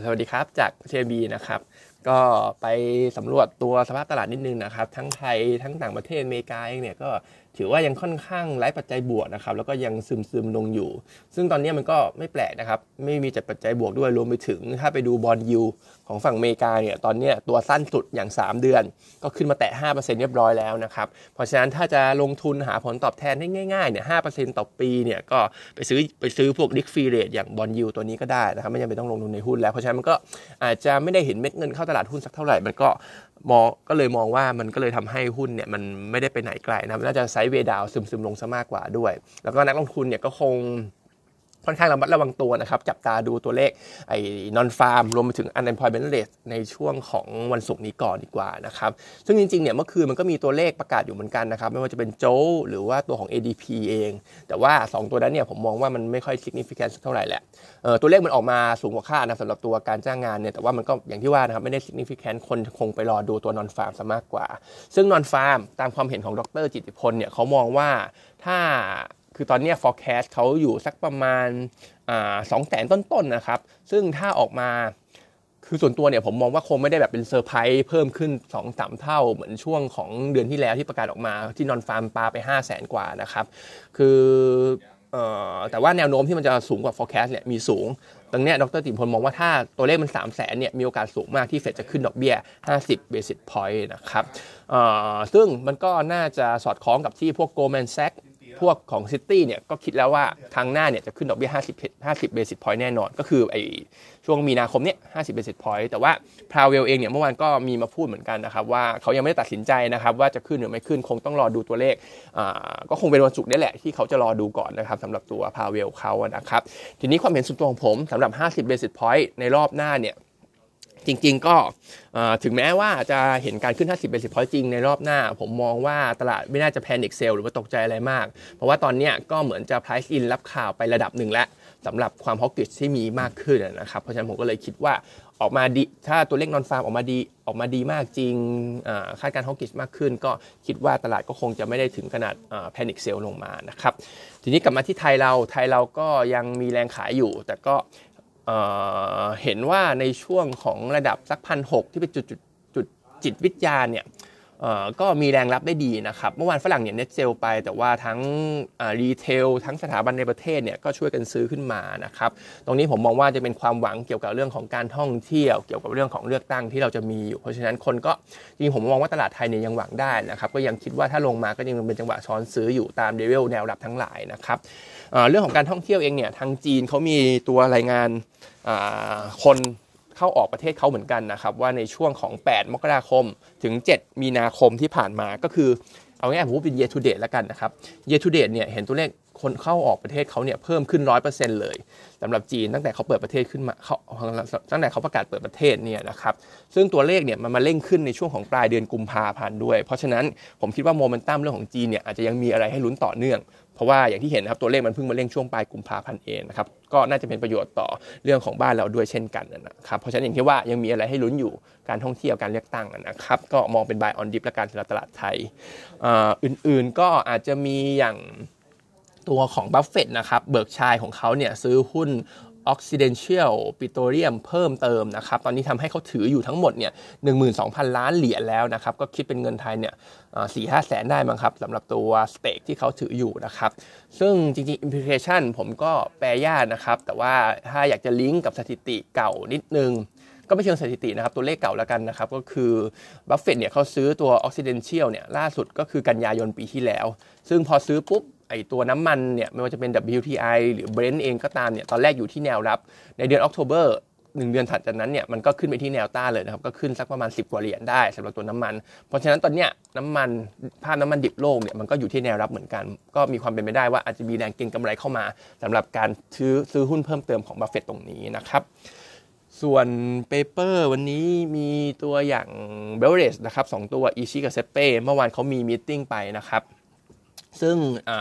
สวัสดีครับจากเชบีนะครับ ก็ไปสำรวจตัวสภาพตลาดนิดนึงนะครับ ทั้งไทยทั้งต่างประเทศอเมริกาเองเนี่ยก็ ถือว่ายังค่อนข้างไร้ปัจจัยบวกนะครับแล้วก็ยังซึมซึมลงอยู่ ซึ่งตอนนี้มันก็ไม่แปลกนะครับ ไม่มีจัดปัจจัยบวกด้วยรวมไปถึง ถ้าไปดูบอลยูของฝั่งอเมริกาเนี่ยตอนนี้ตัวสั้นสุดอย่าง 3 เดือน ก็ขึ้นมาแตะ5%เรียบร้อยแล้วนะครับ เพราะฉะนั้นถ้าจะลงทุนหาผลตอบแทนได้ง่ายๆเนี่ย5%ต่อปีเนี่ยก็ไปซื้อไปซื้อพวกดิกฟีเรทอย่างบอลยูตัวนี้ก็ได้นะครับไม่จำเป็นต้องลงทุนในหุ้นแล้วเพราะฉะนั้นมันก็อาจจะไม่ได้เห็นเม็ดเงินเข้าตลาดหุ้นสักเท่าไหร่มันก็มองก็เลยมองว่ามันก็เลยทำให้หุ้นเนี่ยมันไม่ได้ไปไหนไกลนะน่าจะไซเวดาวซึมๆลงซะมากกว่าด้วย แล้วก็นักลงทุนเนี่ยก็คง ค่อนข้างระมัดระวังตัวนะครับ จับตาดูตัวเลขไอ้นอนฟาร์มรวมไปถึง unemployment rate ในช่วงของวันศุกร์นี้ก่อนดีกว่านะครับ ซึ่งจริงๆเนี่ยเมื่อคืนมันก็มีตัวเลขประกาศอยู่เหมือนกันนะครับ ไม่ว่าจะเป็นโจหรือว่าตัวของ ADP เอง แต่ว่า 2 ตัวนั้นเนี่ยผมมองว่ามันไม่ค่อย significant เท่าไหร่แหละเออตัวเลขมันออกมาสูงกว่าคาดนะสำหรับตัวการจ้างงานเนี่ยแต่ว่ามันก็อย่างที่ว่านะครับไม่ได้ significant คนคงไปรอดูตัวนอนฟาร์มซะมากกว่า ซึ่งนอนฟาร์มตามความเห็นของดรจิติพลเนี่ยเขามองว่าถ้า คือตอนนี้ forecast เขาอยู่สักประมาณสองแสนต้นๆนะครับ ซึ่งถ้าออกมาคือส่วนตัวเนี่ยผมมองว่าคงไม่ได้แบบเป็นเซอร์ไพรส์เพิ่มขึ้น2อสเท่าเหมือนช่วงของเดือนที่แล้วที่ประกาศออกมาที่นอนฟาร์มปลาไป 5 0 0แสนกว่านะครับ คือแต่ว่าแนวโน้มที่มันจะสูงกว่า forecast เนี่ยมีสูงตรงนี้ดรติมพลมองว่าถ้าตัวเลขมัน 3 0 0แสนเนี่ยมีโอกาสสูงมากที่เฟดจะขึ้นดอกเบี้ย 50 basis point นะครับซึ่งมันก็น่าจะสอดคล้องกับที่พวก Goldman Sachs พวกของซิตี้เนี่ยก็คิดแล้วว่าทางหน้าเนี่ยจะขึ้นดอกเบี้ย50 50 basis point แน่นอน ก็คือไอช่วงมีนาคมเนี่ย50 basis point แต่ว่าพาวเวลเองเนี่ยเมื่อวานก็มีมาพูดเหมือนกันนะครับว่าเขายังไม่ได้ตัดสินใจนะครับว่าจะขึ้นหรือไม่ขึ้นคงต้องรอดูตัวเลขก็คงเป็นวันศุกร์นี่แหละที่เขาจะรอดูก่อนนะครับสำหรับตัวพาวเวลเขานะครับทีนี้ความเห็นส่วนตัวของผมสำหรับ 50 basis point ในรอบหน้าเนี่ย จริงๆก็ถึงแม้ว่าจะเห็นการขึ้น 50 basis point จริงในรอบหน้า ผมมองว่าตลาดไม่น่าจะ panic sell หรือว่าตกใจอะไรมาก เพราะว่าตอนนี้ก็เหมือนจะ price in รับข่าวไประดับหนึ่งแล้วสำหรับความ hawkish ที่มีมากขึ้นนะครับ เพราะฉะนั้นผมก็เลยคิดว่าออกมาดีถ้าตัวเลข non-farm ออกมาดีออกมาดีมากจริงคาดการฮอกกิชมากขึ้น ก็คิดว่าตลาดก็คงจะไม่ได้ถึงขนาดแพนิคเซลลงมานะครับทีนี้กลับมาที่ไทยเราไทยเราก็ยังมีแรงขายอยู่ แต่ก็ เห็นว่าในช่วงของระดับสักพันหที่เป็นจุดจุดจุดจิตวิทยาเนี่ย ก็มีแรงรับได้ดีนะครับ เมื่อวานฝรั่งเนี่ยเน็ตเซลไป แต่ว่าทั้งรีเทลทั้งสถาบันในประเทศเนี่ยก็ช่วยกันซื้อขึ้นมานะครับ ตรงนี้ผมมองว่าจะเป็นความหวังเกี่ยวกับเรื่องของการท่องเที่ยวเกี่ยวกับเรื่องของเลือกตั้งที่เราจะมีอยู่ เพราะฉะนั้นคนก็จริงผมมองว่าตลาดไทยเนี่ยยังหวังได้นะครับ ก็ยังคิดว่าถ้าลงมาก็ยังเป็นจังหวะช้อนซื้ออยู่ตามเลเวลแนวรับทั้งหลายนะครับเรื่องของการท่องเที่ยวเองเนี่ยทางจีนเขามีตัวรายงานคน เข้าออกประเทศเขาเหมือนกันนะครับว่าในช่วงของ 8 มกราคมถึง 7 มีนาคมที่ผ่านมาก็คือเอาง่ายๆผมเป็น year to date แล้วกันนะครับ year to date เนี่ยเห็นตัวเลขคนเข้าออกประเทศเขาเนี่ยเพิ่มขึ้น 100%เลยสำหรับจีนตั้งแต่เขาเปิดประเทศขึ้นมาเขาตั้งแต่เขาประกาศเปิดประเทศเนี่ยนะครับซึ่งตัวเลขเนี่ยมันมาเร่งขึ้นในช่วงของปลายเดือนกุมภาพันธ์ด้วย เพราะฉะนั้นผมคิดว่าโมเมนตัมเรื่องของจีนเนี่ยอาจจะยังมีอะไรให้ลุ้นต่อเนื่อง เพราะว่าอย่างที่เห็นนะครับตัวเลขมันเพิ่งมาเร่งช่วงปลายกุมภาพันธ์เองนะครับก็น่าจะเป็นประโยชน์ต่อเรื่องของบ้านเราด้วยเช่นกันนะครับเพราะฉะนั้นอย่างที่ว่ายังมีอะไรให้ลุ้นอยู่การท่องเที่ยวการเลือกตั้งนะครับก็มองเป็น buy on dip และการตลาดไทยอื่นๆก็อาจจะมีอย่างตัวของบัฟเฟตนะครับ Berkshire ของเขาเนี่ยซื้อหุ้น Occidental Petroleum เพิ่มเติมนะครับ ตอนนี้ทำให้เขาถืออยู่ทั้งหมดเนี่ย12,000 ล้านเหรียญแล้วนะครับ ก็คิดเป็นเงินไทยเนี่ยสี่ห้าแสนได้มั้งครับสำหรับตัวสเต็กที่เขาถืออยู่นะครับ ซึ่งจริงๆ implication ผมก็แปลยากนะครับ แต่ว่าถ้าอยากจะลิงก์กับสถิติเก่านิดนึง ก็ไม่เชิงสถิตินะครับ ตัวเลขเก่าแล้วกันนะครับ ก็คือบัฟเฟตเนี่ยเขาซื้อตัว Occidental เนี่ยล่าสุดก็คือกันยายนปีที่แล้ว ซึ่งพอซื้อปุ๊บไอตัวน้ำมันเนี่ยไม่ว่าจะเป็น WTI หรือ Brent เองก็ตามเนี่ยตอนแรกอยู่ที่แนวรับ ในเดือน October หนึ่งเดือนถัดจากนั้นเนี่ยมันก็ขึ้นไปที่แนวต้านเลยนะครับก็ขึ้นสักประมาณ 10 กว่าเหรียญได้สำหรับตัวน้ำมัน เพราะฉะนั้นตอนเนี้ยน้ำมันภาพน้ำมันดิบโลกเนี่ยมันก็อยู่ที่แนวรับเหมือนกัน ก็มีความเป็นไปได้ว่าอาจจะมีแรงเก็งกำไรเข้ามาสำหรับการซื้อซื้อหุ้นเพิ่มเติมของบัฟเฟตตรงนี้นะครับ ส่วน paper วันนี้มีตัวอย่างเบลเรสนะครับตัวอิชิกับเซเป้เมื่อวานเขามี meeting ไปนะครับ ซึ่ง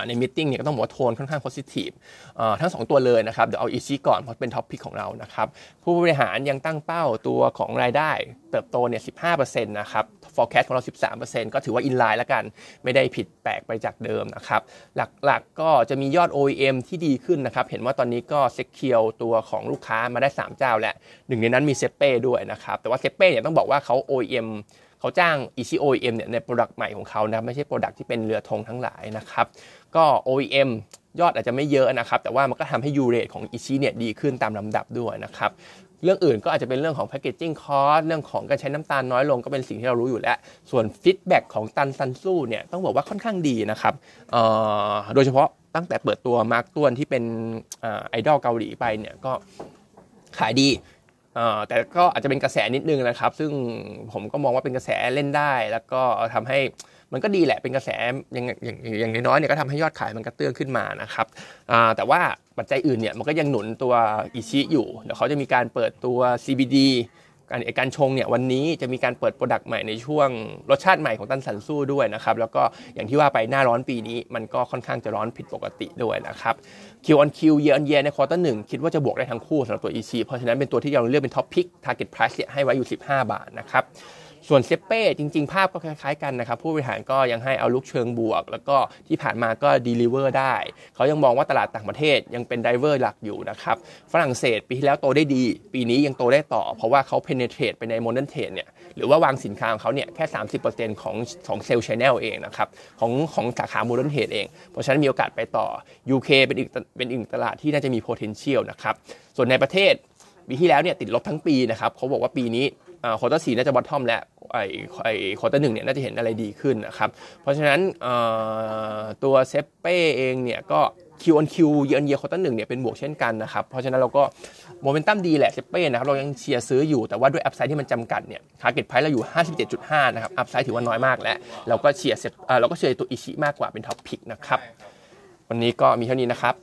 ใน meeting เนี่ยก็ต้องบอกว่าโทนค่อนข้าง positive ทั้ง 2 ตัวเลยนะครับ เดี๋ยวเอาอิชิก่อนเพราะเป็น top pick ของเรานะครับ ผู้บริหารยังตั้งเป้าตัวของรายได้เติบโตเนี่ย15%นะครับ forecast ของเรา 13%ก็ถือว่า inline แล้วกัน ไม่ได้ผิดแปลกไปจากเดิมนะครับ หลักๆก็จะมียอด OEM ที่ดีขึ้นนะครับ เห็นว่าตอนนี้ก็ secure ตัวของลูกค้ามาได้ 3 เจ้าแหละหนึ่งในนั้นมีเซเป้ด้วยนะครับ แต่ว่าเซเป้เนี่ยต้องบอกว่าเขา OEM เขาจ้าง EC OEM เนี่ยใน product ใหม่ของเขานะไม่ใช่ product ที่เป็นเรือธงทั้งหลายนะครับก็ OEM ยอดอาจจะไม่เยอะนะครับ แต่ว่ามันก็ทำให้ U-rate ของ EC เนี่ยดีขึ้นตามลำดับด้วยนะครับ เรื่องอื่นก็อาจจะเป็นเรื่องของ packaging cost เรื่องของการใช้น้ำตาลน้อยลงก็เป็นสิ่งที่เรารู้อยู่แล้ว ส่วน feedback ของตันซันซูเนี่ยต้องบอกว่าค่อนข้างดีนะครับโดยเฉพาะตั้งแต่เปิดตัวมาร์กต้วนที่เป็นไอดอลเกาหลีไปเนี่ยก็ขายดี แต่ก็อาจจะเป็นกระแสนิดนึงนะครับ ซึ่งผมก็มองว่าเป็นกระแสเล่นได้ แล้วก็ทำให้มันก็ดีแหละเป็นกระแสอย่างอย่างอย่างน้อยเนี่ยก็ทำให้ยอดขายมันกระเตื้องขึ้นมานะครับแต่ว่าปัจจัยอื่นเนี่ยมันก็ยังหนุนตัวอิชิอยู่เดี๋ยวเขาจะมีการเปิดตัว CBD การการชงเนี่ยวันนี้จะมีการเปิดโปรดักต์ใหม่ในช่วงรสชาติใหม่ของตันสันสู้ด้วยนะครับแล้วก็อย่างที่ว่าไปหน้าร้อนปีนี้มันก็ค่อนข้างจะร้อนผิดปกติด้วยนะครับ Q on Q year on year ใน quarter หนึ่งคิดว่าจะบวกได้ทั้งคู่สำหรับตัว EC เพราะฉะนั้นเป็นตัวที่เราเลือกเป็น top pick target price ให้ไว้อยู่ 15 บาทนะครับ ส่วนเซเป้จริง ๆ ภาพก็คล้ายๆกันนะครับ ผู้บริหารก็ยังให้ outlook เชิงบวก แล้วก็ที่ผ่านมาก็ deliver ได้ เขายังมองว่าตลาดต่างประเทศยังเป็น driver หลักอยู่นะครับ ฝรั่งเศสปีที่แล้วโตได้ดี ปีนี้ยังโตได้ต่อ เพราะว่าเขา penetrate ไปใน modern trade เนี่ยหรือว่าวางสินค้าของเขาเนี่ยแค่ 30%ของของ sales channel เองนะครับของของสาขา modern trade เอง เพราะฉะนั้นมีโอกาสไปต่อ UK เป็นอีกเป็นอีกตลาดที่น่าจะมี potential นะครับส่วนในประเทศปีที่แล้วเนี่ยติดลบทั้งปีนะครับเขาบอกว่าปีนี้ quarter สี่น่าจะ bottom แล้วไอ้ไอ้ quarter หนึ่งเนี่ยน่าจะเห็นอะไรดีขึ้นนะครับ เพราะฉะนั้นตัวเซเป้เองเนี่ยก็ Q on Q year on year quarter หนึ่งเนี่ยเป็นบวกเช่นกันนะครับ เพราะฉะนั้นเราก็โมเมนตัมดีแหละเซเป้นะครับ เรายังเชียร์ซื้ออยู่แต่ว่าด้วย upside ที่มันจำกัดเนี่ย target price เราอยู่ 57.5 นะครับ อัพไซด์ถือว่าน้อยมากแล้ว เราก็เชียร์เราก็เชียร์ตัวอิชิมากกว่าเป็นท็อปพิกนะครับ วันนี้ก็มีเท่านี้นะครับ